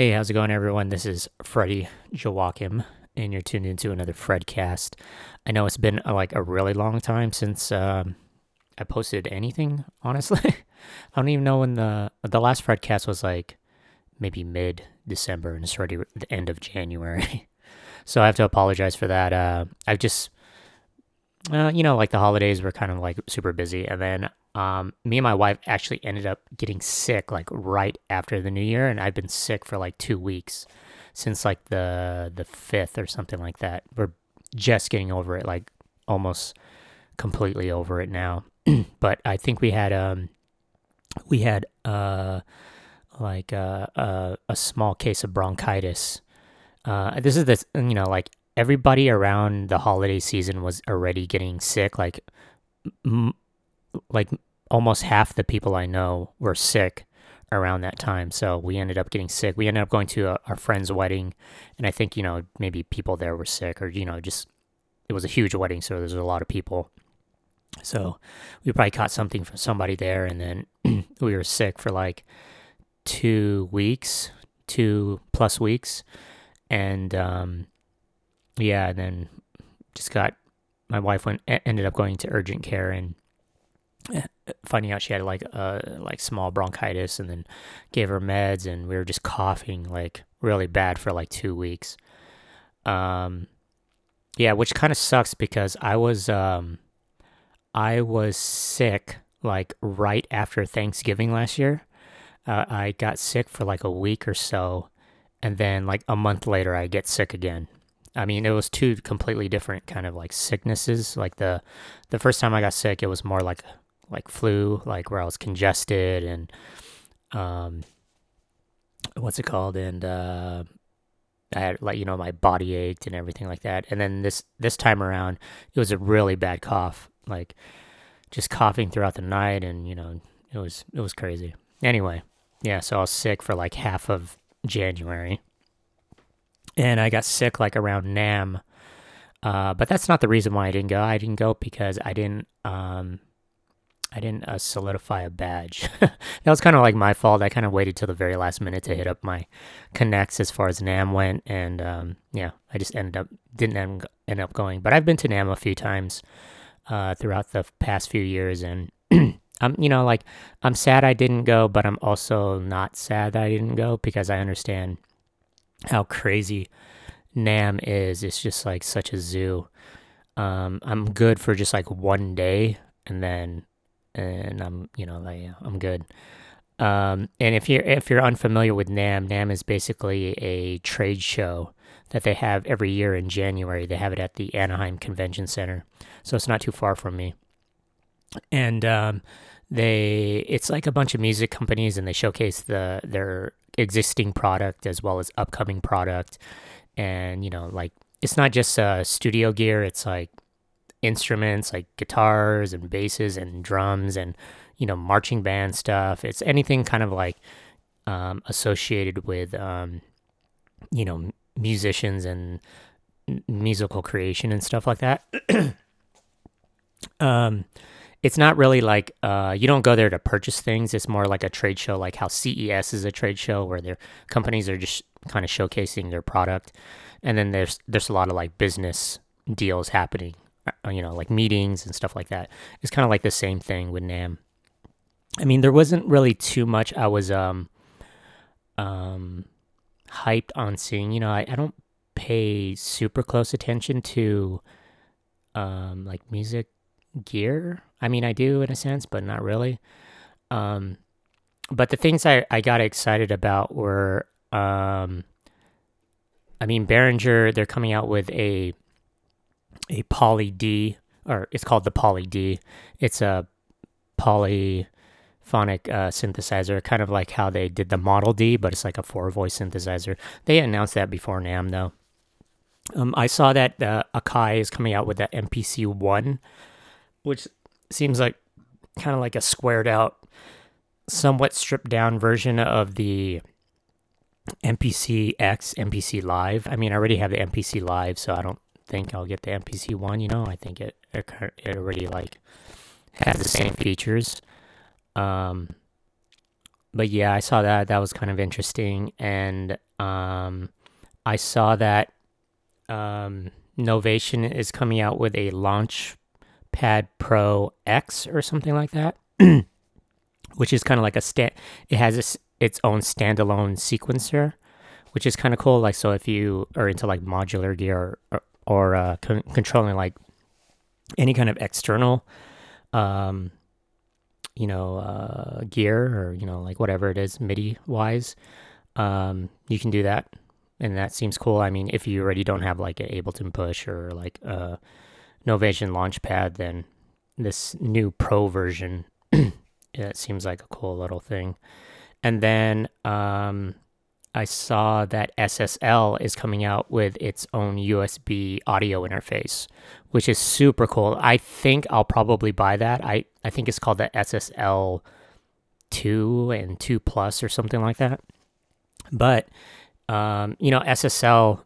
Hey, how's it going, everyone? This is Freddie Joachim, and you're tuned into another Fredcast. I know it's been uh, like a really long time since um, I posted anything. Honestly, I don't even know when the the last Fredcast was. Like maybe mid December, and it's already the end of January. so I have to apologize for that. Uh, I've just, uh, you know, like the holidays were kind of like super busy, and then um, me and my wife actually ended up getting sick like right after the new year, and I've been sick for like two weeks since like the the fifth or something like that. We're just getting over it, like almost completely over it now. but I think we had um we had uh like uh, uh, a small case of bronchitis. Uh, this is this you know like everybody around the holiday season was already getting sick. Like m- like almost half the people I know were sick around that time. So we ended up getting sick. We ended up going to a, our friend's wedding, and I think you know maybe people there were sick, or you know just it was a huge wedding, so there's a lot of people. So we probably caught something from somebody there, and then we were sick for like two weeks, two plus weeks, and um, yeah, and then just got my wife went ended up going to urgent care and eh, finding out she had like uh like small bronchitis and then gave her meds and we were just coughing like really bad for like two weeks. Um yeah which kind of sucks because i was um i was sick like right after thanksgiving last year. Uh, i got sick for like a week or so and then like a month later i get sick again I mean, it was two completely different kind of like sicknesses. Like the the first time I got sick, it was more like like flu, like where I was congested and um, what's it called? And uh, I had like you know my body ached and everything like that. And then this this time around, it was a really bad cough, like just coughing throughout the night, and you know it was it was crazy. Anyway, yeah, so I was sick for like half of January and I got sick like around NAMM. Uh, but that's not the reason why I didn't go. I didn't go because I didn't um, I didn't uh, solidify a badge. that was kind of like my fault. I kind of waited till the very last minute to hit up my connects as far as NAMM went, and um, yeah, I just ended up didn't end, up going. But I've been to NAMM a few times uh, throughout the past few years, and I'm you know like I'm sad I didn't go, but I'm also not sad that I didn't go because I understand how crazy NAMM is. It's just like such a zoo. Um, I'm good for just like one day, and then and I'm you know like I'm good. Um, and if you're if you're unfamiliar with NAMM, NAMM is basically a trade show that they have every year in January. They have it at the Anaheim Convention Center, so it's not too far from me. And um, they it's like a bunch of music companies, and they showcase the their existing product as well as upcoming product. And, you know, like it's not just uh, studio gear, it's like instruments like guitars and basses and drums and, you know, marching band stuff. It's anything kind of like um, associated with, um, you know, musicians and musical creation and stuff like that. um, it's not really like uh, you don't go there to purchase things. It's more like a trade show, like how CES is a trade show where their companies are just kind of showcasing their product, and then there's there's a lot of like business deals happening, uh, you know, like meetings and stuff like that. It's kind of like the same thing with NAMM. I mean, there wasn't really too much I was um um hyped on seeing. You know, I, I don't pay super close attention to um like music gear. I mean, I do in a sense, but not really. Um, but the things I, I got excited about were, um, I mean, Behringer, they're coming out with a a Poly D, or it's called the Poly D. It's a polyphonic uh, synthesizer, kind of like how they did the Model D, but it's like a four voice synthesizer. They announced that before NAMM, though. Um, I saw that uh, Akai is coming out with the MPC one which seems like kind of like a squared out, somewhat stripped down version of the MPC X, MPC Live. I mean, I already have the MPC Live, so I don't think I'll get the MPC one. You know, I think it it, already like has the same features. Um, but yeah, I saw that. That was kind of interesting, and um, I saw that um, Novation is coming out with a Launch Pad Pro X or something like that, which is kind of like a stand. It has a, its own standalone sequencer, which is kind of cool. Like, so if you are into like modular gear or, or uh, con- controlling like any kind of external, um, you know, uh, gear or you know, like whatever it is, MIDI wise, um, you can do that, and that seems cool. I mean, if you already don't have like an Ableton Push or like a Novation Launchpad, then this new Pro version, it seems like a cool little thing. And then um, I saw that SSL is coming out with its own USB audio interface, which is super cool. I think I'll probably buy that. I, I think it's called the SSL 2 and 2 Plus or something like that. But, um, you know, SSL,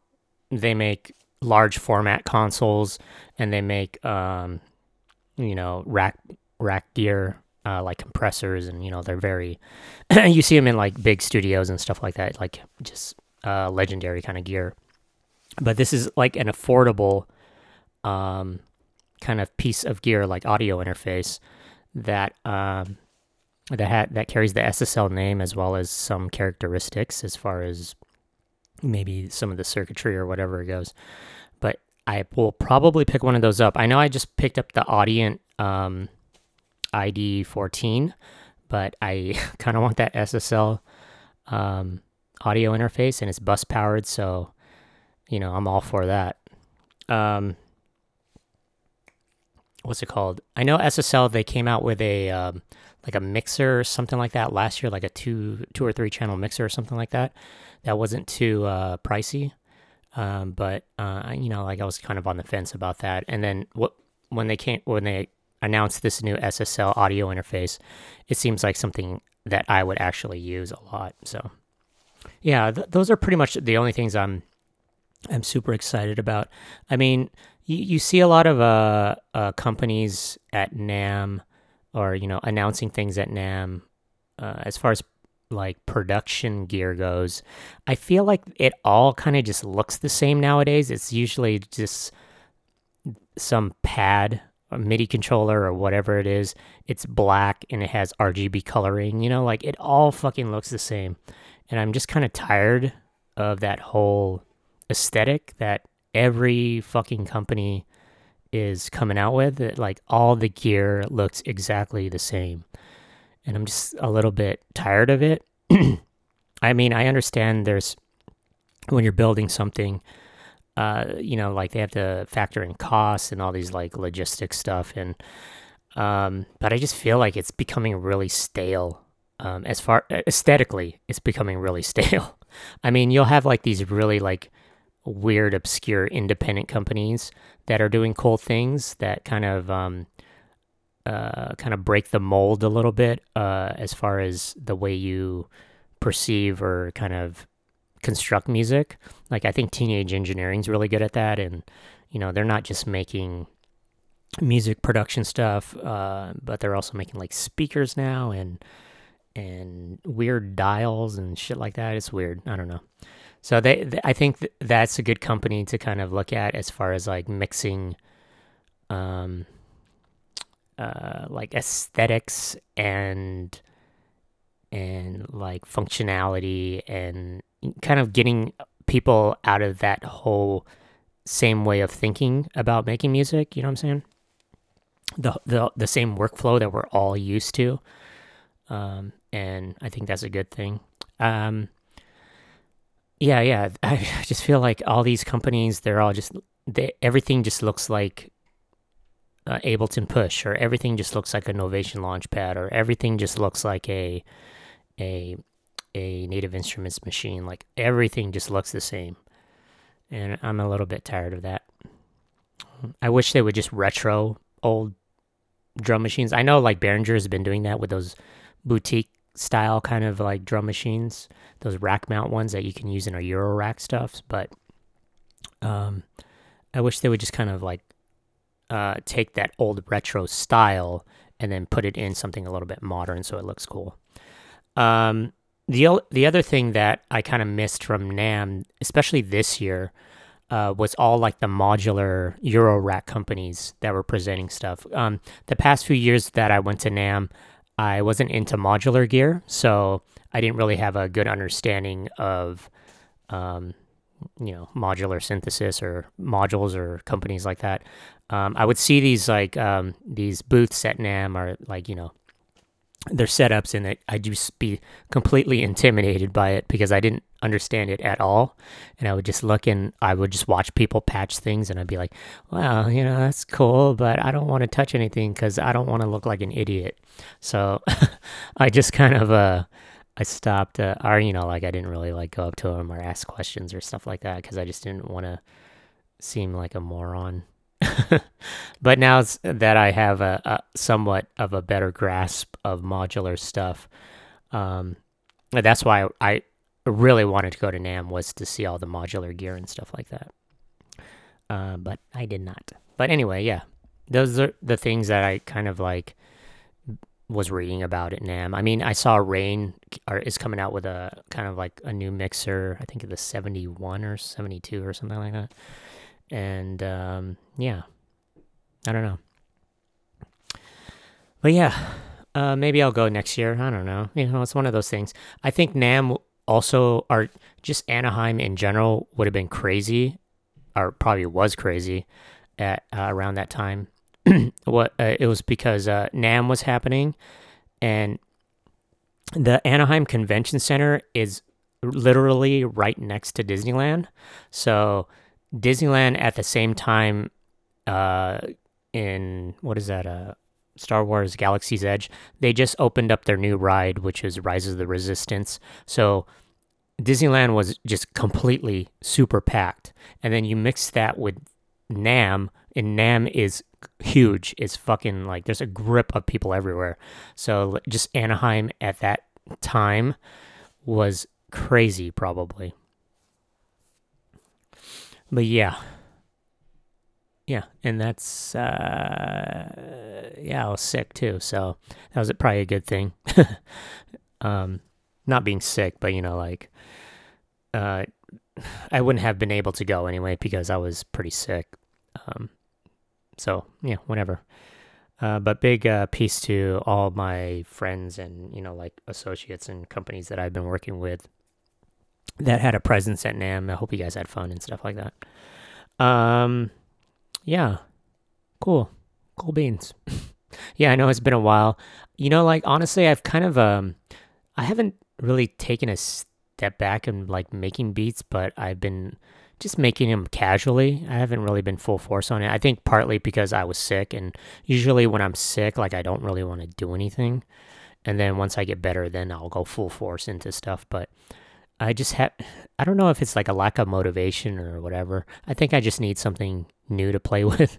they make large format consoles and they make, um, you know, rack, rack gear uh, like compressors, and you know they're very. you see them in like big studios and stuff like that, like just uh, legendary kind of gear. But this is like an affordable, um, kind of piece of gear, like audio interface that um, that ha- that carries the SSL name as well as some characteristics as far as maybe some of the circuitry or whatever it goes. But I will probably pick one of those up. I know I just picked up the Audient um, ID 14, but I kind of want that SSL um, audio interface and it's bus powered, so you know I'm all for that. Um, what's it called? I know SSL they came out with a um, like a mixer or something like that last year, like a two two or three channel mixer or something like that. That wasn't too uh, pricey, um, but uh, you know, like I was kind of on the fence about that. And then what when they came when they announced this new SSL audio interface, it seems like something that I would actually use a lot. So, yeah, th- those are pretty much the only things I'm I'm super excited about. I mean, you, you see a lot of uh, uh, companies at NAMM or you know announcing things at NAMM uh, as far as like production gear goes. I feel like it all kind of just looks the same nowadays. It's usually just some pad a MIDI controller or whatever it is, it's black and it has RGB coloring. You know, like it all fucking looks the same. And I'm just kind of tired of that whole aesthetic that every fucking company is coming out with. Like all the gear looks exactly the same. And I'm just a little bit tired of it. I mean, I understand there's when you're building something uh, you know, like they have to factor in costs and all these like logistics stuff. And, um, but I just feel like it's becoming really stale. Um, as far aesthetically, it's becoming really stale. I mean, you'll have like these really like weird, obscure, independent companies that are doing cool things that kind of, um, uh, kind of break the mold a little bit, uh, as far as the way you perceive or kind of construct music. Like I think Teenage Engineering's really good at that, and you know they're not just making music production stuff, uh, but they're also making like speakers now and and weird dials and shit like that. It's weird. I don't know. So they, they I think th- that's a good company to kind of look at as far as like mixing, um, uh, like aesthetics and and like functionality and kind of getting people out of that whole same way of thinking about making music. You know what I'm saying? The the the same workflow that we're all used to, um, and I think that's a good thing. Um, yeah, yeah. I just feel like all these companies, they're all just they, everything just looks like uh, Ableton Push, or everything just looks like a Novation Launchpad, or everything just looks like a a a Native Instruments machine. Like everything just looks the same. And I'm a little bit tired of that. I wish they would just retro old drum machines. I know like Behringer has been doing that with those boutique style kind of like drum machines, those rack mount ones that you can use in a Euro rack stuff. But um, I wish they would just kind of like uh, take that old retro style and then put it in something a little bit modern so it looks cool. Um, the the other thing that I kind of missed from NAMM, especially this year, uh, was all like the modular Euro rack companies that were presenting stuff. Um, the past few years that I went to NAMM, I wasn't into modular gear, so I didn't really have a good understanding of, um, you know, modular synthesis or modules or companies like that. Um, I would see these like um, these booths at NAMM or like you know their setups and I'd just be completely intimidated by it because I didn't understand it at all. And I would just look and I would just watch people patch things and I'd be like, wow, you know, that's cool, but I don't want to touch anything because I don't want to look like an idiot. So I just kind of, uh, I stopped, uh, or, you know, like I didn't really like go up to them or ask questions or stuff like that because I just didn't want to seem like a moron. but now that I have a, a, somewhat of a better grasp of modular stuff, um, that's why I really wanted to go to NAMM was to see all the modular gear and stuff like that. Uh, but I did not. But anyway, yeah, those are the things that I kind of like was reading about at NAMM. I mean, I saw Rane is coming out with a kind of like a new mixer. I think the 71 or 72 or something like that. And um, yeah, I don't know. But yeah, uh, maybe I'll go next year. I don't know. You know, it's one of those things. I think NAMM also, are just Anaheim in general, would have been crazy, or probably was crazy at uh, around that time. what uh, it was because uh, NAMM was happening, and the Anaheim Convention Center is literally right next to Disneyland. So Disneyland at the same time uh, in what is that? Uh, Star Wars Galaxy's Edge. They just opened up their new ride, which is Rise of the Resistance. So Disneyland was just completely super packed, and then you mix that with NAMM, and NAMM is huge. It's fucking like there's a grip of people everywhere. So just Anaheim at that time was crazy, probably. But yeah. Yeah, and that's uh yeah, I was sick too, so that was probably a good thing. um not being sick, but you know like uh I wouldn't have been able to go anyway because I was pretty sick. Um so, yeah, whatever. Uh, but big uh, peace to all my friends and you know like associates and companies that I've been working with that had a presence at NAMM. I hope you guys had fun and stuff like that. Um, yeah, cool, cool beans. yeah, I know it's been a while. You know, like honestly, I've kind of um, I haven't really taken a step back and like making beats, but I've been just making them casually. I haven't really been full force on it. I think partly because I was sick, and usually when I'm sick, like I don't really want to do anything. And then once I get better, then I'll go full force into stuff. But I just have, I don't know if it's like a lack of motivation or whatever. I think I just need something new to play with.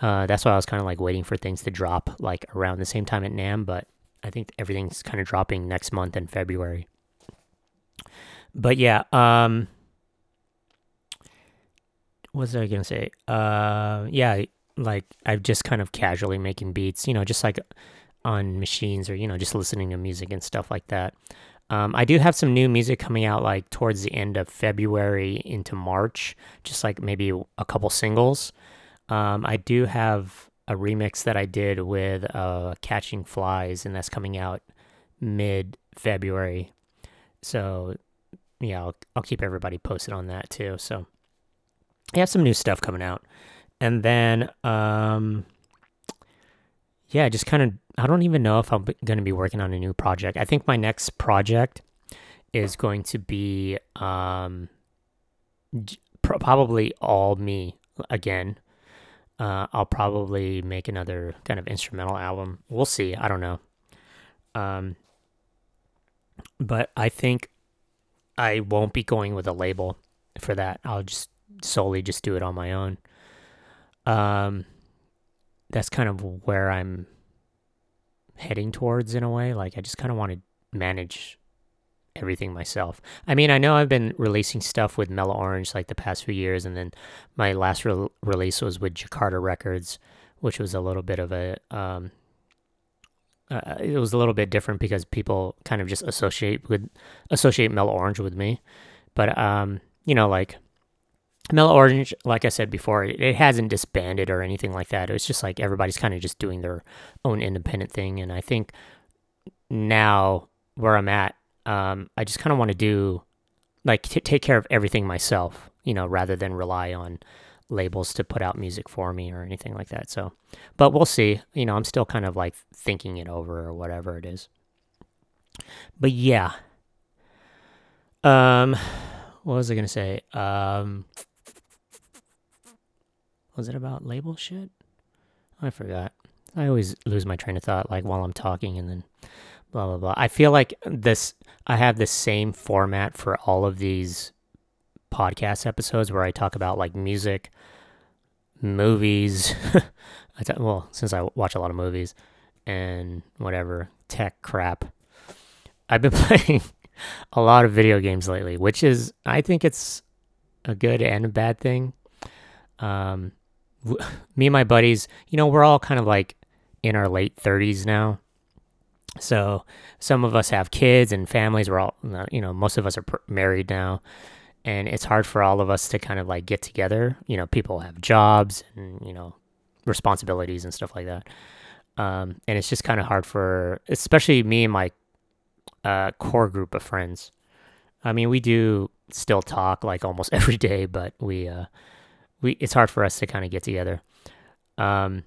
Uh, that's why I was kind of like waiting for things to drop like around the same time at NAMM, but I think everything's kind of dropping next month in February. But yeah, um, was I gonna say? Uh, yeah, like I'm just kind of casually making beats, you know, just like on machines or you know, just listening to music and stuff like that. Um, I do have some new music coming out like towards the end of February into March, just like maybe a couple singles. Um, I do have a remix that I did with uh, Catching Flies, and that's coming out mid February. So, yeah, I'll, I'll keep everybody posted on that too. So, I have some new stuff coming out. And then, um, yeah, just kind of I don't even know if I'm going to be working on a new project. I think my next project is going to be um, probably all me again. Uh, I'll probably make another kind of instrumental album. We'll see. I don't know. Um, but I think I won't be going with a label for that. I'll just solely just do it on my own. Um, that's kind of where I'm heading towards in a way. Like I just kind of want to manage everything myself. I mean, I know I've been releasing stuff with Mellow Orange like the past few years, and then my last re- release was with Jakarta Records, which was a little bit of a um, uh, it was a little bit different because people kind of just associate with associate Mellow Orange with me. But um, you know, like Mellow Orange, like I said before, it, hasn't disbanded or anything like that. It's just like everybody's kind of just doing their own independent thing. And I think now where I'm at, um, I just kind of want to do like t- take care of everything myself, you know, rather than rely on labels to put out music for me or anything like that. So, but we'll see. You know, I'm still kind of like thinking it over or whatever it is. But yeah. Um, what was I gonna say? Um, was it about label shit? I forgot. I always lose my train of thought like while I'm talking and then blah blah blah. I feel like this I have the same format for all of these podcast episodes where I talk about like music, movies. Well, since I watch a lot of movies and whatever tech crap, I've been playing a lot of video games lately, which is I think it's a good and a bad thing. Um, me and my buddies, you know, we're all kind of like in our late 30s now. So some of us have kids and families. We're all, you know, most of us are married now and it's hard for all of us to kind of like get together. You know, people have jobs and you know responsibilities and stuff like that, um, and it's just kind of hard for especially me and my uh, core group of friends. I mean, we do still talk like almost every day, but we uh, we it's hard for us to kind of get together. Um,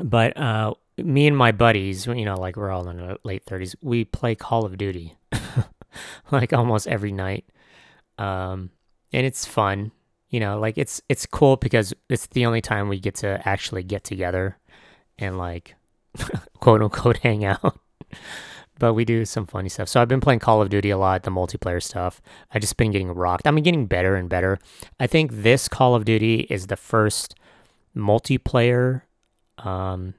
but uh, me and my buddies, you know, like we're all in our late thirties, we play Call of Duty like almost every night um, and it's fun. You know, like it's it's cool because it's the only time we get to actually get together and like quote unquote hang out. But we do some funny stuff. So I've been playing Call of Duty a lot, the multiplayer stuff. I just been getting rocked. I'm getting better and better. I think this Call of Duty is the first multiplayer um,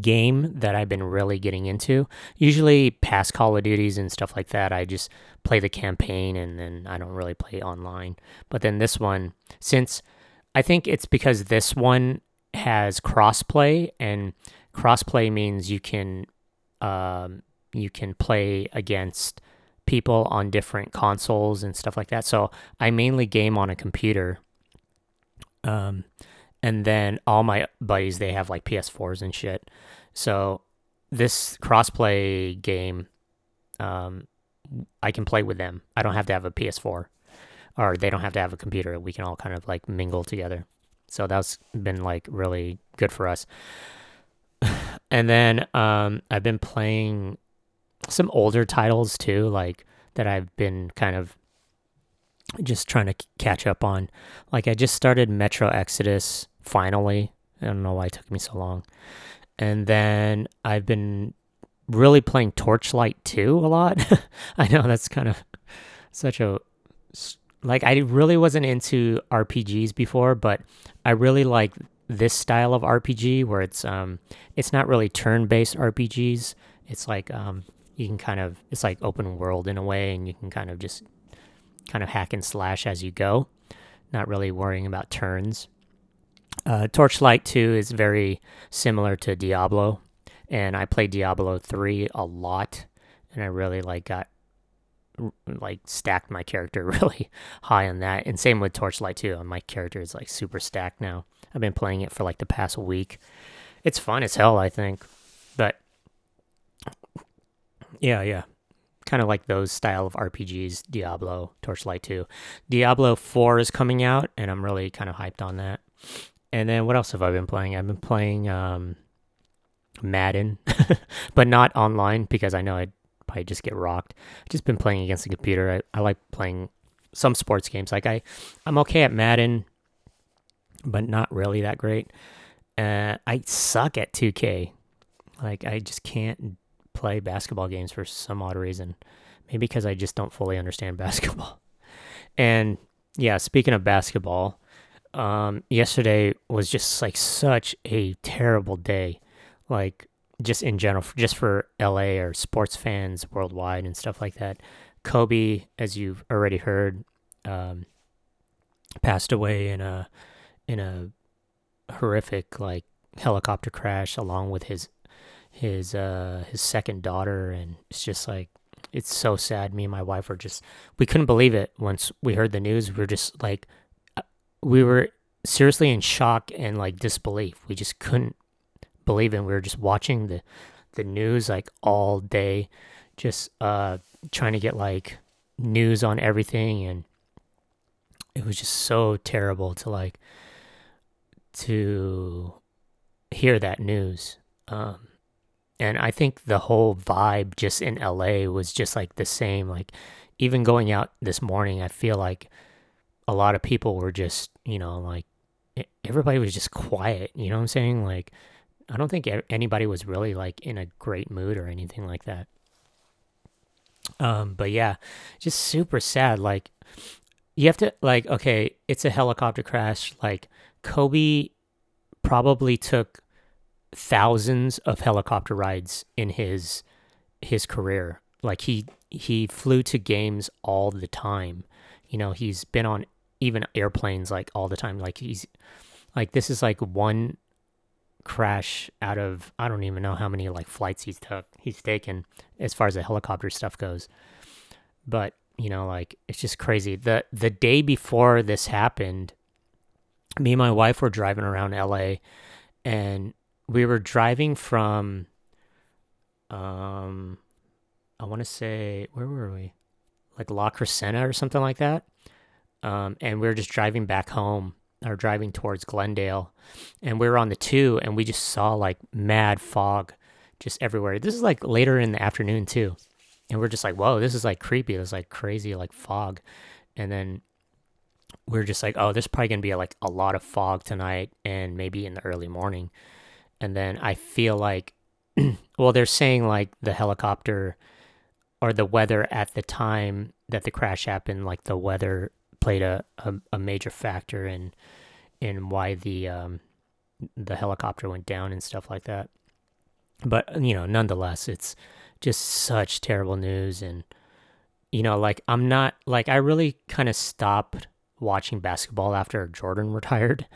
game that I've been really getting into. Usually, past Call of Duties and stuff like that, I just play the campaign and then I don't really play online. But then this one, since I think it's because this one has crossplay, and crossplay means you can um, you can play against people on different consoles and stuff like that. So I mainly game on a computer. Um, and then all my buddies they have like PS4s and shit. So this crossplay game, um, I can play with them. I don't have to have a PS4, or they don't have to have a computer. We can all kind of like mingle together. So that's been like really good for us. and then um, I've been playing some older titles too, like that I've been kind of just trying to catch up on. Like I just started Metro Exodus finally. I don't know why it took me so long. And then I've been really playing Torchlight 2 a lot. I know that's kind of such a like I really wasn't into RPGs before, but I really like this style of RPG where it's um it's not really turn-based RPGs. It's like um you can kind of it's like open world in a way and you can kind of just kind of hack and slash as you go, not really worrying about turns. Uh, Torchlight 2 is very similar to Diablo, and I played Diablo 3 a lot, and I really like got like stacked my character really high on that. And same with Torchlight 2. My character is like super stacked now. I've been playing it for like the past week. It's fun as hell, I think. But yeah, yeah. Kind of like those style of RPGs, Diablo, Torchlight 2. Diablo 4 is coming out, and I'm really kind of hyped on that. And then what else have I been playing? I've been playing um, Madden, but not online because I know I'd probably just get rocked. I've just been playing against the computer. I, I like playing some sports games. Like I, I'm okay at Madden, but not really that great. Uh, I suck at 2K. Like I just can't play basketball games for some odd reason. Maybe because I just don't fully understand basketball. And yeah, speaking of basketball, um, yesterday was just like such a terrible day, like just in general, just for LA or sports fans worldwide and stuff like that. Kobe, as you've already heard, um, passed away in a in a horrific like helicopter crash, along with his his uh his second daughter. And it's just like it's so sad. Me and my wife were just we couldn't believe it once we heard the news. We were just like uh, we were seriously in shock and like disbelief. We just couldn't believe it. We were just watching the the news like all day just uh trying to get like news on everything. And it was just so terrible to like to hear that news um and I think the whole vibe just in LA was just like the same. Like even going out this morning, I feel like a lot of people were just, you know, like everybody was just quiet. You know what I'm saying? Like I don't think anybody was really like in a great mood or anything like that. Um, but yeah, just super sad. Like you have to like okay, it's a helicopter crash. Like Kobe probably took thousands of helicopter rides in his his career. Like he he flew to games all the time. You know, he's been on even airplanes like all the time. Like he's like this is like one crash out of I don't even know how many like flights he's took he's taken as far as the helicopter stuff goes. But, you know, like it's just crazy. The the day before this happened, me and my wife were driving around LA and we were driving from um I want to say where were we? Like La Crescenta or something like that. Um, and we were just driving back home or driving towards Glendale, and we were on the two, and we just saw like mad fog just everywhere. This is like later in the afternoon too, and we're just like, whoa, this is like creepy. It's like crazy like fog, and then we we're just like, oh, there's probably gonna be like a lot of fog tonight, and maybe in the early morning. And then I feel like, well, they're saying like the helicopter or the weather at the time that the crash happened, like the weather played a, a, a major factor in in why the um, the helicopter went down and stuff like that. But you know, nonetheless, it's just such terrible news, and you know, like I'm not like I really kind of stopped watching basketball after Jordan retired.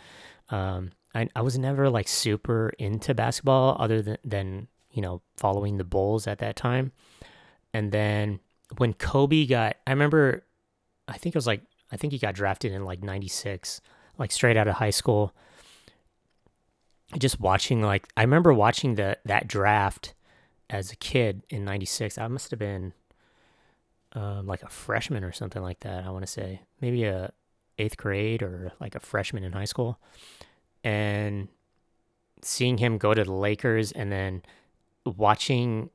Um, I, I was never like super into basketball other than, than, you know, following the Bulls at that time. And then when Kobe got, I remember, I think it was like, I think he got drafted in like 96, like straight out of high school. Just watching, like, I remember watching the that draft as a kid in 96. I must have been um, like a freshman or something like that. I want to say maybe a eighth grade or like a freshman in high school and seeing him go to the Lakers and then watching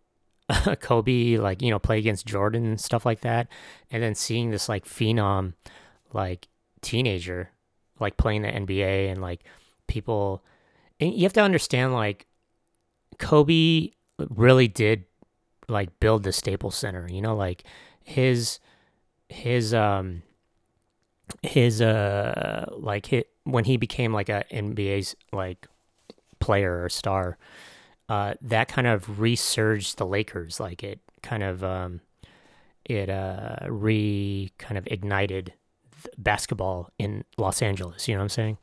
Kobe like you know play against Jordan and stuff like that, and then seeing this like phenom like teenager like playing the NBA and like people, and you have to understand like Kobe really did like build the Staples Center. You know, like his his um his uh like hit when he became like a NBA's like player or star, uh, that kind of resurged the Lakers. Like it kind of um, it uh, re kind of ignited basketball in Los Angeles. You know what I'm saying?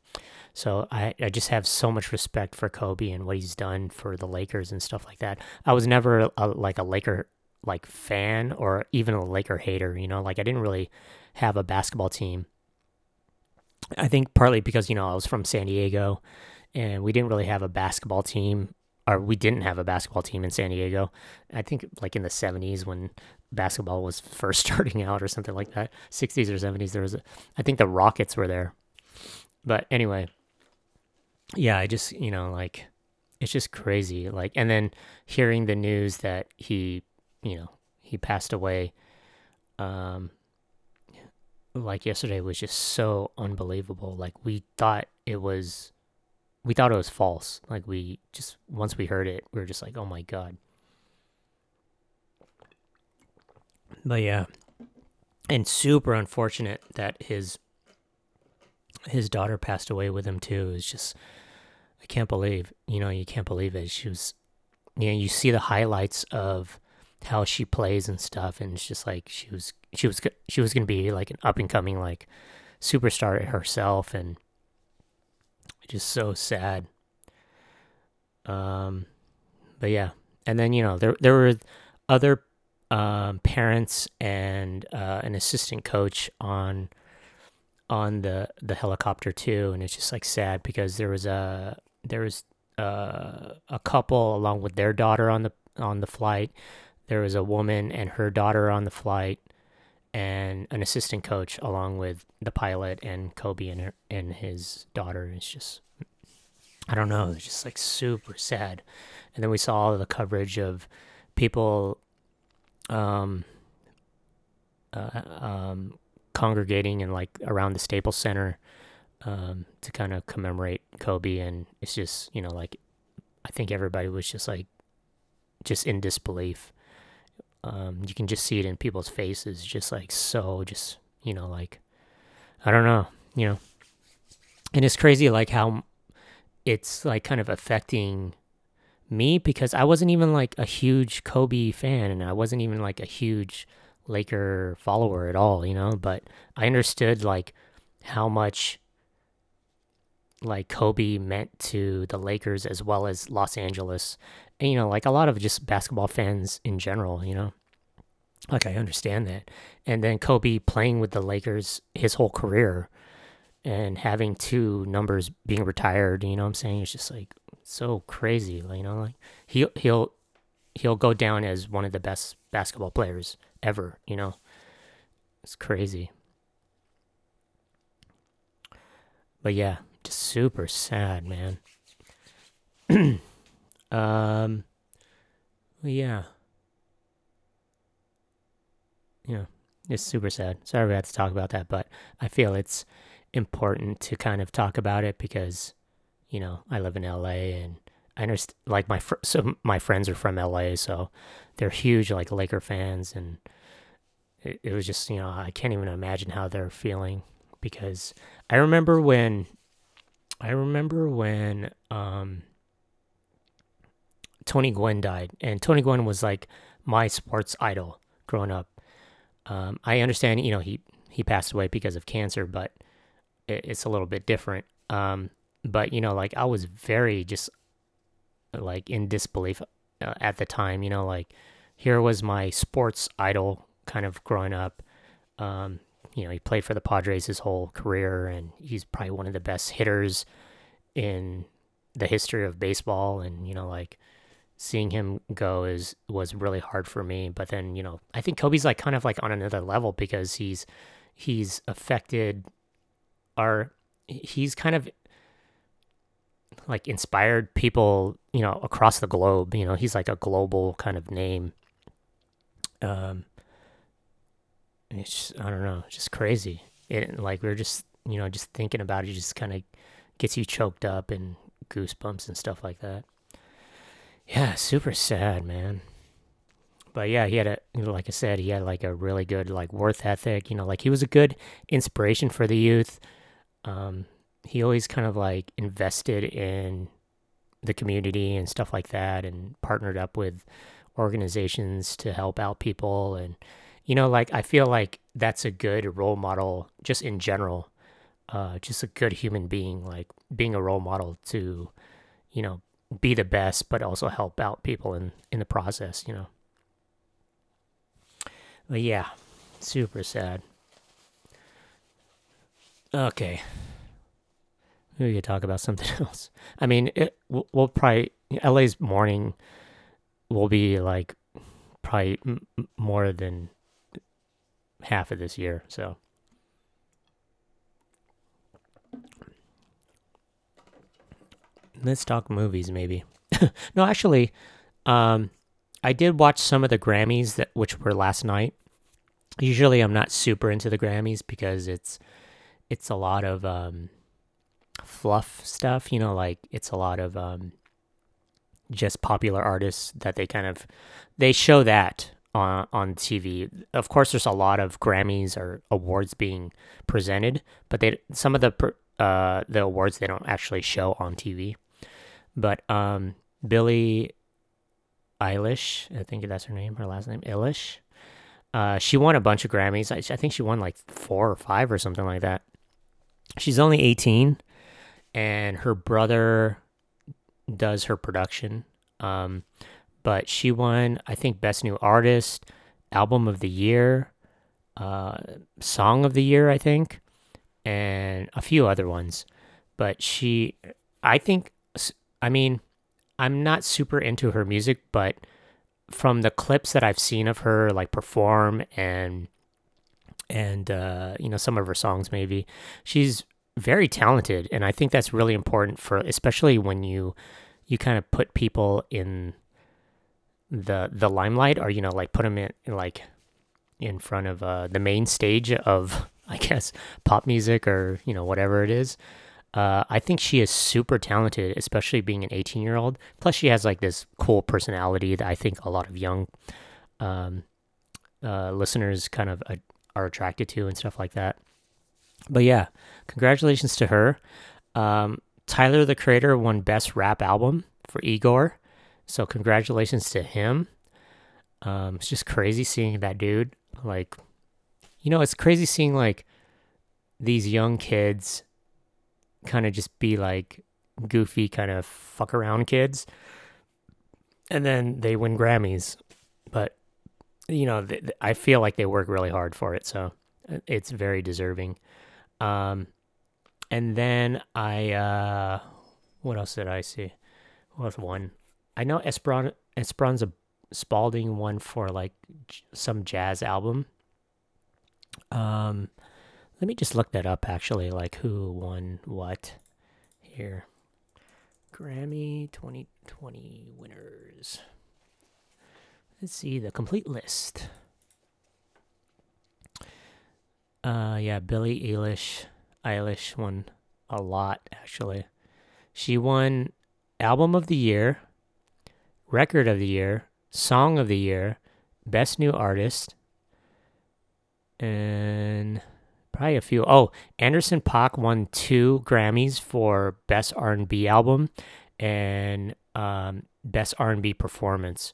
So I, I just have so much respect for Kobe and what he's done for the Lakers and stuff like that. I was never a, like a Laker like fan or even a Laker hater. You know, like I didn't really have a basketball team I think partly because, you know, I was from San Diego and we didn't really have a basketball team, or we didn't have a basketball team in San Diego. I think like in the 70s when basketball was first starting out or something like that, 60s or 70s, there was, a, I think the Rockets were there. But anyway, yeah, I just, you know, like, it's just crazy. Like, and then hearing the news that he, you know, he passed away. Um, like yesterday was just so unbelievable. Like we thought it was we thought it was false. Like we just once we heard it, we were just like, "Oh my god." But yeah. And super unfortunate that his his daughter passed away with him too. It's just I can't believe, you know, you can't believe it. She was you know, you see the highlights of how she plays and stuff and it's just like she was she was she was going to be like an up and coming like superstar herself and just so sad um but yeah and then you know there there were other um, parents and uh, an assistant coach on on the the helicopter too, and it's just like sad because there was a there was uh, a couple along with their daughter on the on the flight. There was a woman and her daughter on the flight, and an assistant coach along with the pilot and Kobe and her and his daughter. It's just I don't know. It's just like super sad. And then we saw all the coverage of people um, uh, um, congregating and like around the Staples Center um, to kind of commemorate Kobe, and it's just you know like I think everybody was just like just in disbelief. Um, you can just see it in people's faces, just like so, just you know, like I don't know, you know, and it's crazy like how it's like kind of affecting me because I wasn't even like a huge Kobe fan and I wasn't even like a huge Laker follower at all, you know, but I understood like how much like Kobe meant to the Lakers as well as Los Angeles. You know, like a lot of just basketball fans in general, you know. Like I understand that. And then Kobe playing with the Lakers his whole career and having two numbers being retired, you know what I'm saying? It's just like so crazy, you know, like he he'll he'll go down as one of the best basketball players ever, you know. It's crazy. But yeah, just super sad, man. um yeah. Yeah. It's super sad. Sorry we had to talk about that, but I feel it's important to kind of talk about it because you know, I live in LA and I understand like my fr- so my friends are from LA, so they're huge like Laker fans, and it, it was just you know I can't even imagine how they're feeling because I remember when I remember when um Tony Gwynn died, and Tony Gwynn was like my sports idol growing up. Um, I understand, you know, he he passed away because of cancer, but it, it's a little bit different. Um, but you know like i was very just like in disbelief uh, at the time you know like here was my sports idol kind of growing up um, you know he played for the padres his whole career and he's probably one of the best hitters in the history of baseball and you know like seeing him go is was really hard for me but then you know i think kobe's like kind of like on another level because he's he's affected our he's kind of like inspired people, you know, across the globe. You know, he's like a global kind of name. Um, it's just, I don't know, just crazy. It like we're just you know just thinking about it just kind of gets you choked up and goosebumps and stuff like that. Yeah, super sad, man. But yeah, he had a like I said, he had like a really good like worth ethic. You know, like he was a good inspiration for the youth. Um, he always kind of like invested in the community and stuff like that and partnered up with organizations to help out people and you know like i feel like that's a good role model just in general uh just a good human being like being a role model to you know be the best but also help out people in in the process you know but yeah super sad okay we could talk about something else. I mean, it, we'll, we'll probably LA's mourning will be like probably m- more than half of this year. So let's talk movies, maybe. no, actually, um, I did watch some of the Grammys that which were last night. Usually, I'm not super into the Grammys because it's it's a lot of um, fluff stuff, you know, like it's a lot of um, just popular artists that they kind of they show that on on TV. Of course, there's a lot of Grammys or awards being presented, but they some of the uh, the awards they don't actually show on TV. But um, Billie Eilish, I think that's her name, her last name, Eilish. Uh, she won a bunch of Grammys. I, I think she won like four or five or something like that. She's only 18, and her brother does her production. Um, but she won, I think, Best New Artist, Album of the Year, uh, Song of the Year, I think, and a few other ones. But she, I think, I mean, I'm not super into her music, but from the clips that I've seen of her like perform and and uh, you know some of her songs maybe she's very talented and I think that's really important for especially when you you kind of put people in the the limelight or you know like put them in, like in front of uh, the main stage of I guess pop music or you know whatever it is. Uh, I think she is super talented, especially being an 18 year old. Plus, she has like this cool personality that I think a lot of young um, uh, listeners kind of uh, are attracted to and stuff like that. But yeah, congratulations to her. Um, Tyler the Creator won Best Rap Album for Igor. So congratulations to him. Um, it's just crazy seeing that dude. Like, you know, it's crazy seeing like these young kids kind of just be like goofy, kind of fuck around kids. And then they win Grammys. But, you know, th- th- I feel like they work really hard for it. So uh, it's very deserving. Um, and then I, uh, what else did I see? What was one? I know Esperon- Esperanza Spalding won for like j- some jazz album. Um, let me just look that up actually, like who won what here. Grammy 2020 winners. Let's see the complete list. Uh yeah, Billie Eilish Eilish won a lot actually. She won album of the year, record of the year, song of the year, best new artist, and probably a few. Oh, Anderson .Paak won two Grammys for best R&B album and um, best R&B performance.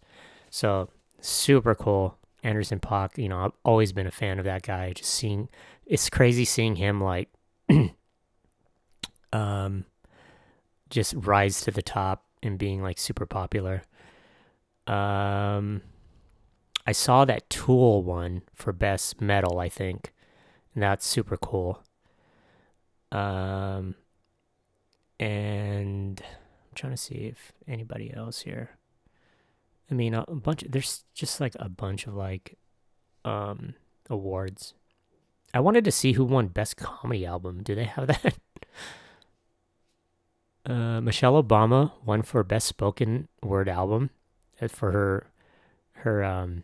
So super cool. Anderson .Paak, you know, I've always been a fan of that guy. Just seeing, it's crazy seeing him like, um, just rise to the top and being like super popular. Um, I saw that Tool one for best metal, I think, and that's super cool. Um, and I'm trying to see if anybody else here. I mean, a bunch. There's just like a bunch of like, um, awards. I wanted to see who won best comedy album. Do they have that? Uh, Michelle Obama won for best spoken word album uh, for her her um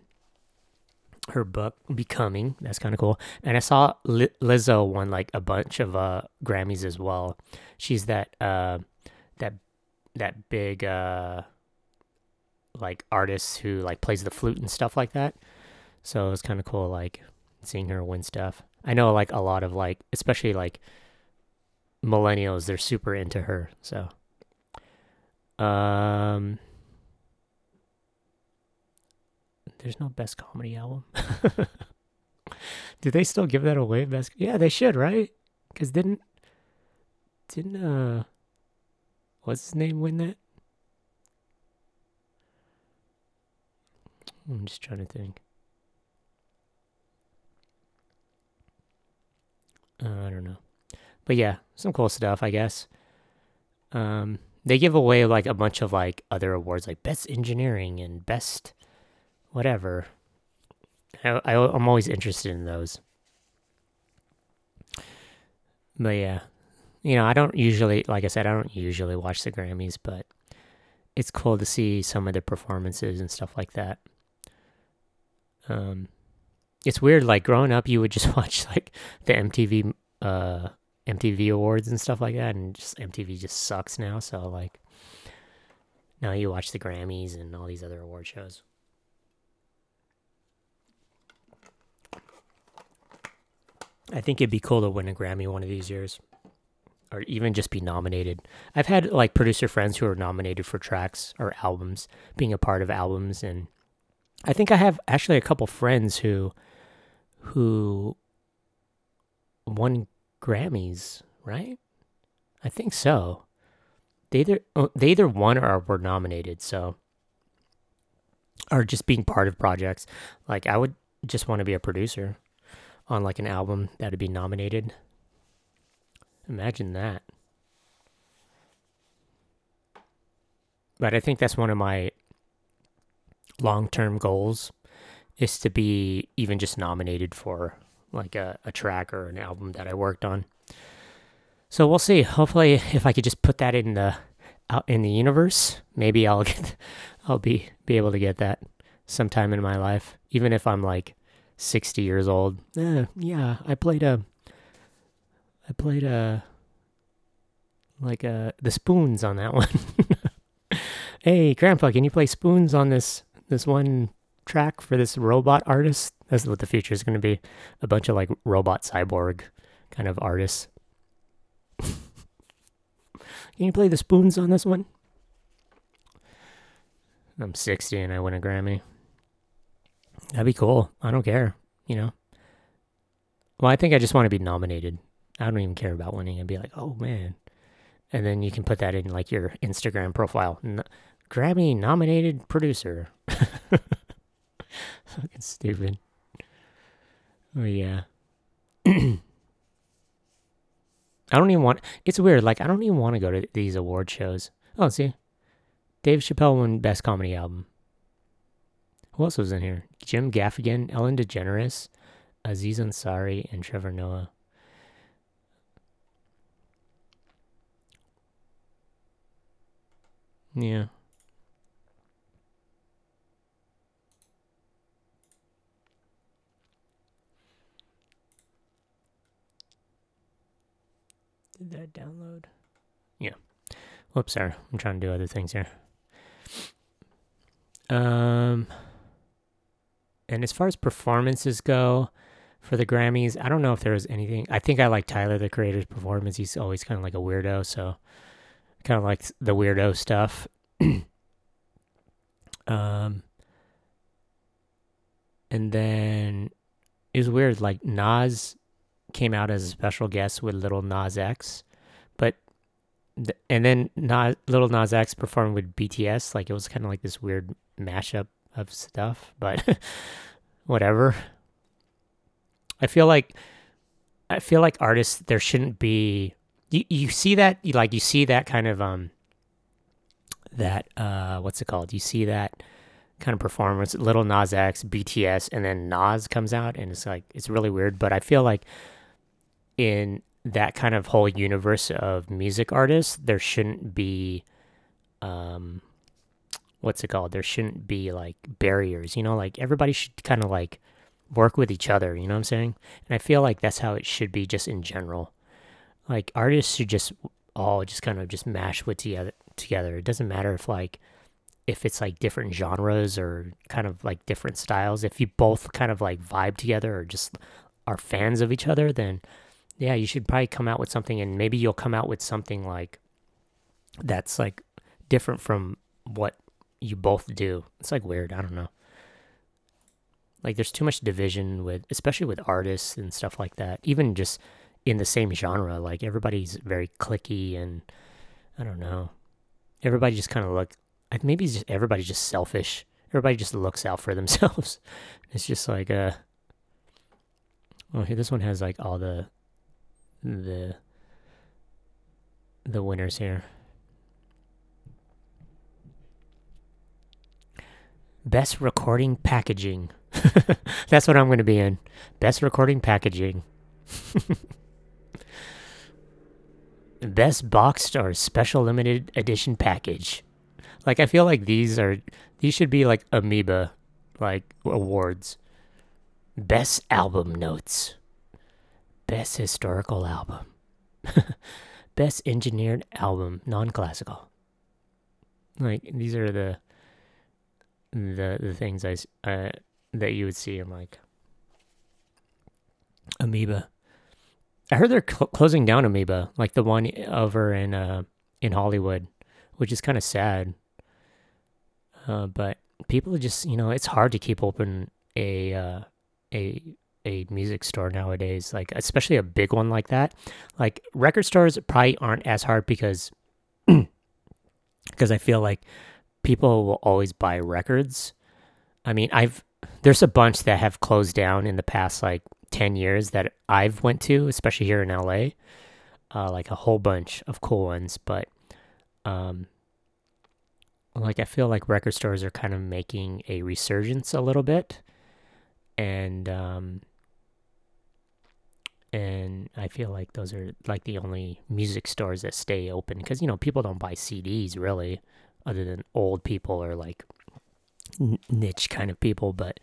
her book Becoming. That's kind of cool. And I saw Lizzo won like a bunch of uh Grammys as well. She's that uh that that big uh like artist who like plays the flute and stuff like that. So it was kind of cool like seeing her win stuff. I know like a lot of like especially like millennials they're super into her so um there's no best comedy album. Do they still give that away best yeah they should right? Because didn't didn't uh what's his name win that? I'm just trying to think. Uh, i don't know. But yeah, some cool stuff, I guess. Um, they give away like a bunch of like other awards, like best engineering and best whatever. I, I I'm always interested in those. But yeah, you know, I don't usually, like I said, I don't usually watch the Grammys, but it's cool to see some of the performances and stuff like that. Um, it's weird. Like growing up, you would just watch like the MTV uh MTV awards and stuff like that, and just MTV just sucks now. So like, now you watch the Grammys and all these other award shows. I think it'd be cool to win a Grammy one of these years, or even just be nominated. I've had like producer friends who are nominated for tracks or albums, being a part of albums, and I think I have actually a couple friends who who won Grammys, right? I think so. They either oh, they either won or were nominated. So or just being part of projects. Like I would just want to be a producer on like an album that'd be nominated. Imagine that. But I think that's one of my long-term goals is to be even just nominated for like a, a track or an album that I worked on. So we'll see. Hopefully, if I could just put that in the out in the universe, maybe I'll get, I'll be be able to get that sometime in my life, even if I'm like sixty years old. Eh, yeah, I played a, I played a, like a the spoons on that one. hey, Grandpa, can you play spoons on this this one track for this robot artist? That's what the future is going to be. A bunch of like robot cyborg kind of artists. Can you play the spoons on this one? I'm 60 and I win a Grammy. That'd be cool. I don't care, you know. Well, I think I just want to be nominated. I don't even care about winning. I'd be like, oh man. And then you can put that in like your Instagram profile. N- Grammy nominated producer. Fucking stupid. Oh yeah. I don't even want. It's weird. Like I don't even want to go to these award shows. Oh, see, Dave Chappelle won Best Comedy Album. Who else was in here? Jim Gaffigan, Ellen DeGeneres, Aziz Ansari, and Trevor Noah. Yeah. Did that download? Yeah. Whoops, sorry. I'm trying to do other things here. Um, and as far as performances go for the Grammys, I don't know if there was anything. I think I like Tyler the Creator's performance. He's always kind of like a weirdo, so kind of like the weirdo stuff. um, and then it was weird. Like Nas came out as a special guest with Lil Nas X, but and then Nas, Lil Nas X performed with BTS. Like it was kind of like this weird mashup of stuff, but whatever. I feel like I feel like artists there shouldn't be you you see that you like you see that kind of um that uh what's it called? You see that kind of performance, Lil Nas X, BTS, and then Nas comes out and it's like it's really weird, but I feel like in that kind of whole universe of music artists, there shouldn't be, um, what's it called? There shouldn't be like barriers, you know, like everybody should kind of like work with each other, you know what I'm saying? And I feel like that's how it should be just in general. Like artists should just all just kind of just mash with together together. It doesn't matter if like if it's like different genres or kind of like different styles. If you both kind of like vibe together or just are fans of each other, then yeah, you should probably come out with something and maybe you'll come out with something like that's like different from what you both do. It's like weird. I don't know. Like there's too much division with, especially with artists and stuff like that. Even just in the same genre, like everybody's very clicky and I don't know. Everybody just kind of look. Maybe just everybody's just selfish. Everybody just looks out for themselves. It's just like uh. Oh, here this one has like all the the the winners here. Best recording packaging. That's what I'm going to be in. Best recording packaging. Best boxed or special limited edition package. Like I feel like these are these should be like amoeba like awards. Best album notes. Best Historical Album. Best Engineered Album, non-classical. Like these are the the the things I uh, that you would see in like Amoeba. I heard they're cl- closing down Amoeba, like the one over in uh in Hollywood, which is kind of sad. Uh, but people just, you know, it's hard to keep open a uh, a a music store nowadays, like especially a big one like that. Like record stores probably aren't as hard because because I feel like people will always buy records, I mean, I've there's a bunch that have closed down in the past like 10 years that I've went to, especially here in LA. Uh, like a whole bunch of cool ones, but um like I feel like record stores are kind of making a resurgence a little bit. And um and I feel like those are like the only music stores that stay open because you know people don't buy CDs really, other than old people or like niche kind of people, but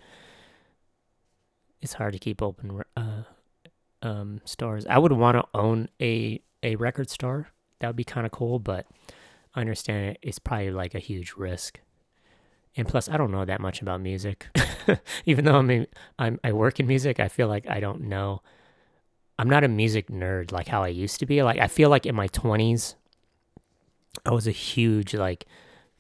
it's hard to keep open uh, um, stores. I would want to own a a record store. That would be kind of cool, but I understand it, it's probably like a huge risk. And plus, I don't know that much about music. Even though I mean I'm I work in music, I feel like I don't know. I'm not a music nerd like how I used to be. Like I feel like in my 20s, I was a huge like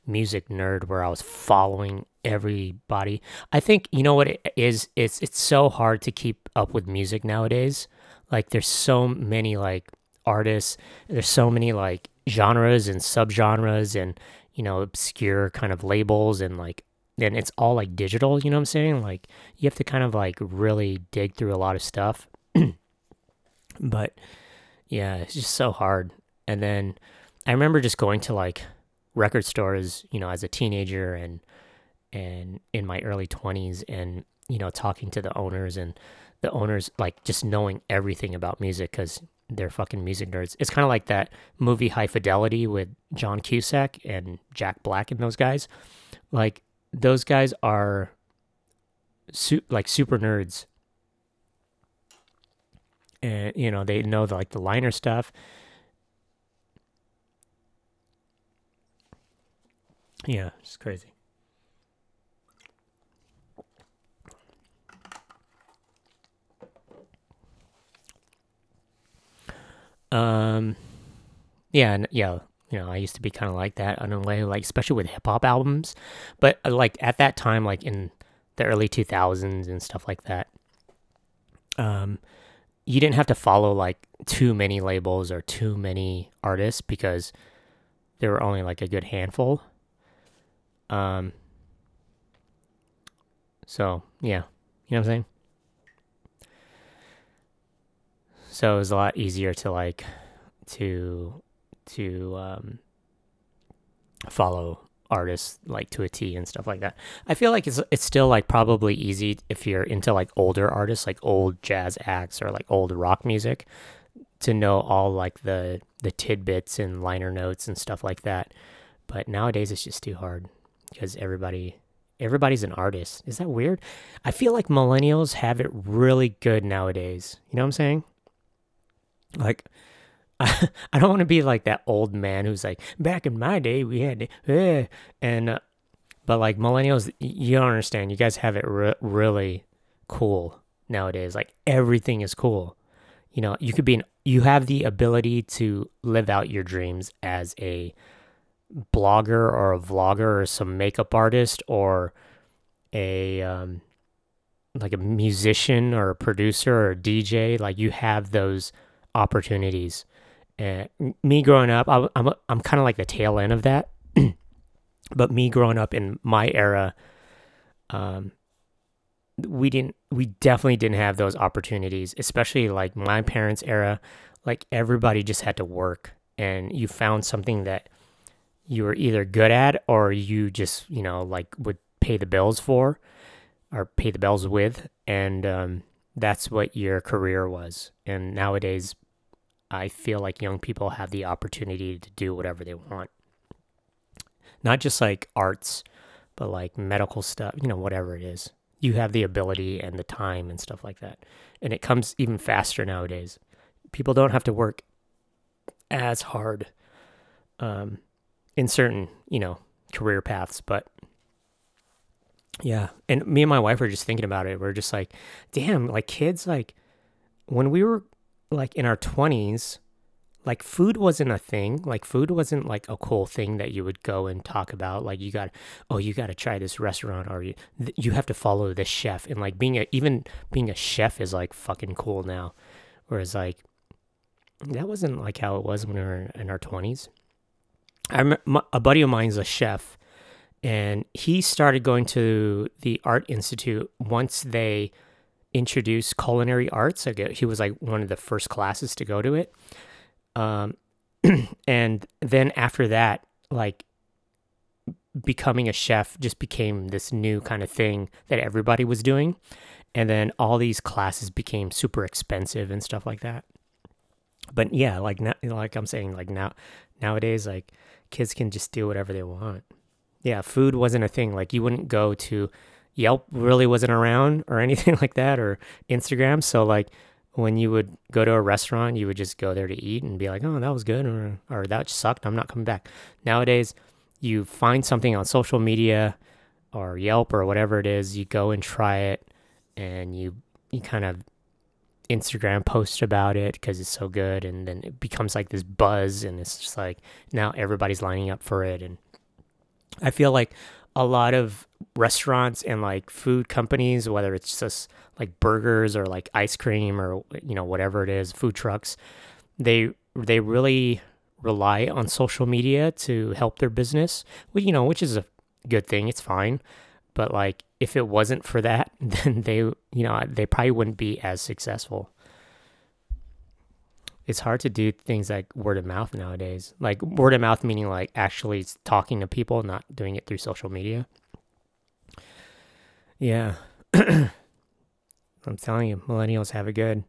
music nerd where I was following everybody. I think you know what it is. It's it's so hard to keep up with music nowadays. Like there's so many like artists. There's so many like genres and subgenres and you know obscure kind of labels and like and it's all like digital. You know what I'm saying? Like you have to kind of like really dig through a lot of stuff. but yeah, it's just so hard. And then I remember just going to like record stores, you know, as a teenager and and in my early 20s and you know talking to the owners and the owners like just knowing everything about music cuz they're fucking music nerds. It's kind of like that movie High Fidelity with John Cusack and Jack Black and those guys. Like those guys are su- like super nerds. And you know, they know the, like the liner stuff Yeah, it's crazy. Um, yeah, and yeah, you know, I used to be kind of like that in a way, like especially with hip hop albums, but uh, like at that time, like in the early two thousands and stuff like that, um, you didn't have to follow like too many labels or too many artists because there were only like a good handful. Um, so yeah, you know what I'm saying? So it was a lot easier to like to to um follow artists like to a T and stuff like that. I feel like it's it's still like probably easy if you're into like older artists, like old jazz acts or like old rock music, to know all like the the tidbits and liner notes and stuff like that. But nowadays it's just too hard because everybody everybody's an artist. Is that weird? I feel like millennials have it really good nowadays. You know what I'm saying? Like I, I don't want to be like that old man who's like back in my day we had eh, and uh, but like millennials you don't understand. You guys have it re- really cool nowadays. Like everything is cool. You know, you could be an you have the ability to live out your dreams as a blogger or a vlogger or some makeup artist or a um, like a musician or a producer or a DJ, like you have those opportunities. And me growing up, I'm I'm kind of like the tail end of that. but me growing up in my era, um, we didn't we definitely didn't have those opportunities, especially like my parents' era. Like everybody just had to work, and you found something that you were either good at or you just you know like would pay the bills for or pay the bills with. And um, that's what your career was. And nowadays i feel like young people have the opportunity to do whatever they want. Not just like arts but like medical stuff you know whatever it is. You have the ability and the time and stuff like that. And it comes even faster nowadays. People don't have to work as hard um, in certain, you know, career paths. But yeah, and me and my wife were just thinking about it. We're just like, damn, like kids, like when we were like in our 20s, like food wasn't a thing. Like food wasn't like a cool thing that you would go and talk about. Like you got, oh, you got to try this restaurant, or you you have to follow this chef. And like being a even being a chef is like fucking cool now, whereas like that wasn't like how it was when we were in our twenties. I a buddy of mine's a chef, and he started going to the art institute once they introduced culinary arts. He was like one of the first classes to go to it. Um, and then after that, like becoming a chef just became this new kind of thing that everybody was doing. And then all these classes became super expensive and stuff like that. But yeah, like now, like I'm saying, like now nowadays, like kids can just do whatever they want. Yeah, food wasn't a thing. Like you wouldn't go to Yelp really wasn't around or anything like that or Instagram. So like when you would go to a restaurant, you would just go there to eat and be like, "Oh, that was good," or "or that sucked. I'm not coming back." Nowadays, you find something on social media or Yelp or whatever it is, you go and try it, and you you kind of Instagram post about it because it's so good, and then it becomes like this buzz, and it's just like now everybody's lining up for it, and I feel like a lot of restaurants and like food companies, whether it's just like burgers or like ice cream or you know whatever it is, food trucks, they they really rely on social media to help their business. Well, you know, which is a good thing. It's fine, but like if it wasn't for that, then they you know they probably wouldn't be as successful. It's hard to do things like word of mouth nowadays. Like word of mouth meaning like actually talking to people, not doing it through social media. Yeah. I'm telling you, millennials have it good.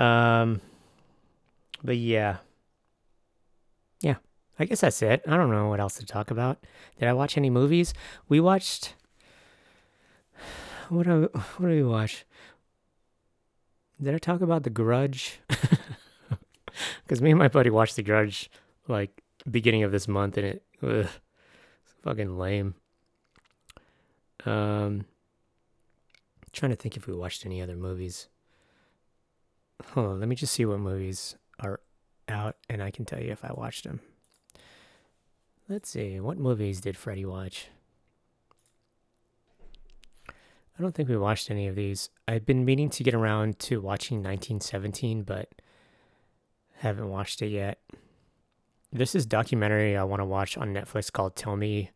Um but yeah. Yeah. I guess that's it. I don't know what else to talk about. Did I watch any movies? We watched what do what did we watch? Did I talk about The Grudge? Because me and my buddy watched The Grudge like beginning of this month, and it it's fucking lame. Um, trying to think if we watched any other movies. Hold on, let me just see what movies are out, and I can tell you if I watched them. Let's see, what movies did Freddie watch? I don't think we watched any of these. I've been meaning to get around to watching 1917, but haven't watched it yet. This is documentary I want to watch on Netflix called Tell Me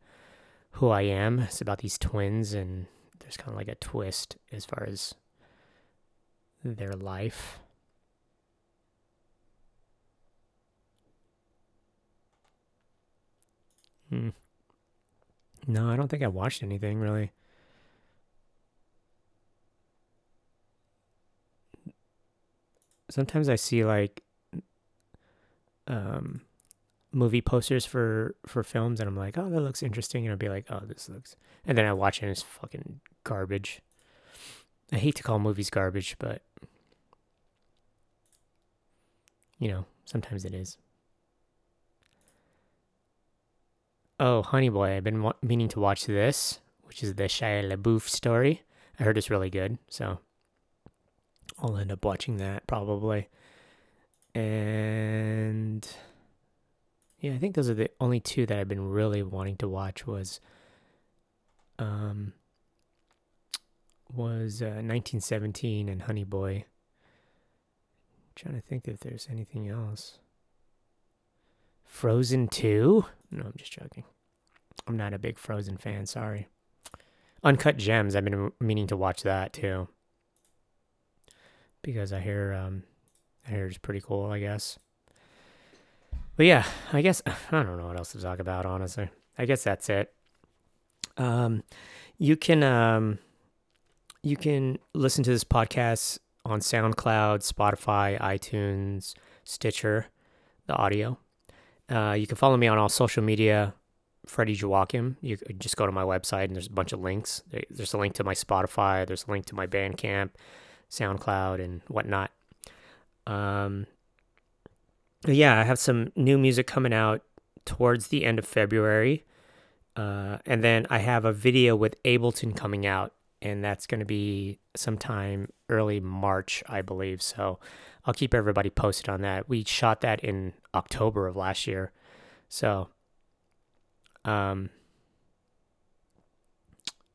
who I am. It's about these twins, and there's kind of like a twist as far as their life. Hmm. No, I don't think I watched anything really. Sometimes I see like um movie posters for for films and I'm like, oh, that looks interesting, and I'll be like, oh, this looks, and then I watch it and it's fucking garbage. I hate to call movies garbage, but you know, sometimes it is. Oh, Honey Boy, I've been wa- meaning to watch this, which is the Shia LaBeouf story. I heard it's really good, so I'll end up watching that probably. And yeah, I think those are the only two that I've been really wanting to watch was um was uh, 1917 and Honey Boy. trying to think if there's anything else. Frozen 2? No, I'm just joking. I'm not a big Frozen fan, sorry. Uncut Gems, I've been meaning to watch that too. Because I hear um I hear it's pretty cool, I guess. But yeah, I guess I don't know what else to talk about, honestly. I guess that's it. Um, you can um, you can listen to this podcast on SoundCloud, Spotify, iTunes, Stitcher, the audio. Uh, you can follow me on all social media, Freddie Joachim. You just go to my website and there's a bunch of links. There's a link to my Spotify. There's a link to my Bandcamp, SoundCloud, and whatnot. Um, yeah, I have some new music coming out towards the end of February. Uh, and then I have a video with Ableton coming out, and that's going to be sometime early March, I believe. So I'll keep everybody posted on that. We shot that in October of last year. So, um,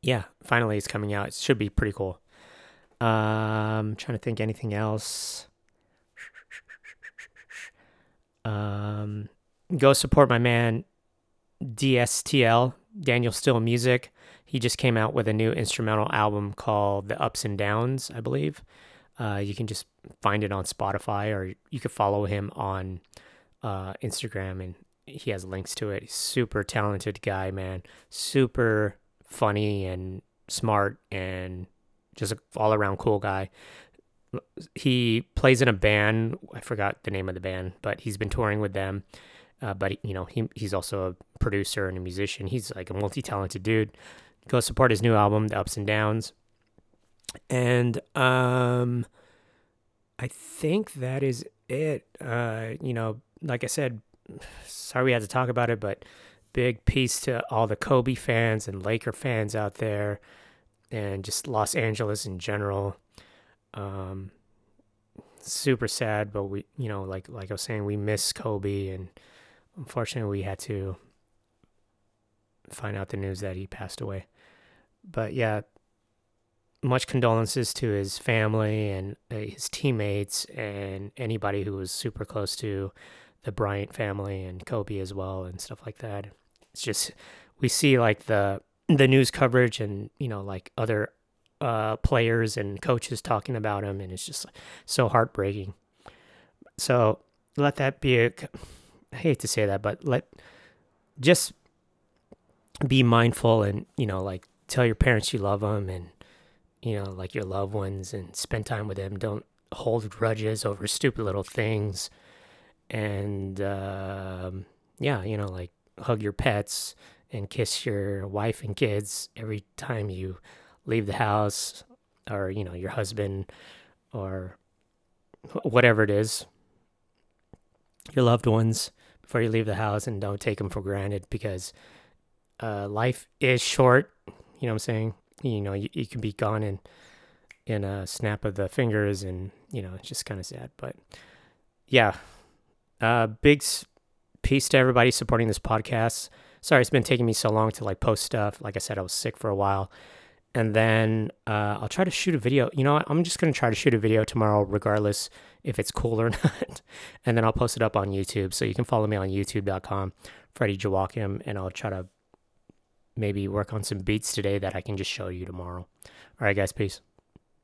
yeah, finally it's coming out. It should be pretty cool. Um, trying to think anything else. Um, go support my man DSTL, Daniel Still Music. He just came out with a new instrumental album called The Ups and Downs, I believe. Uh, you can just find it on Spotify or you could follow him on uh, Instagram and he has links to it. He's super talented guy, man. Super funny and smart and just an all around cool guy. He plays in a band. I forgot the name of the band, but he's been touring with them. Uh, but you know, he he's also a producer and a musician. He's like a multi talented dude. Go support his new album, The Ups and Downs. And um, I think that is it. Uh, you know, like I said, sorry we had to talk about it, but big peace to all the Kobe fans and Laker fans out there, and just Los Angeles in general. Um, super sad, but we, you know, like like I was saying, we miss Kobe, and unfortunately, we had to find out the news that he passed away. But yeah, much condolences to his family and uh, his teammates and anybody who was super close to the Bryant family and Kobe as well and stuff like that. It's just we see like the the news coverage and you know like other uh, players and coaches talking about him and it's just so heartbreaking. So let that be a I hate to say that, but let just be mindful and you know like tell your parents you love them and you know, like your loved ones and spend time with them. Don't hold grudges over stupid little things. And um, yeah, you know, like hug your pets and kiss your wife and kids every time you leave the house or, you know, your husband or whatever it is, your loved ones before you leave the house and don't take them for granted because uh, life is short. You know what I'm saying? you know you, you can be gone in in a snap of the fingers and you know it's just kind of sad but yeah uh big peace to everybody supporting this podcast sorry it's been taking me so long to like post stuff like i said i was sick for a while and then uh, i'll try to shoot a video you know what? i'm just going to try to shoot a video tomorrow regardless if it's cool or not and then i'll post it up on youtube so you can follow me on youtube.com freddie joachim and i'll try to maybe work on some beats today that I can just show you tomorrow. All right, guys, peace.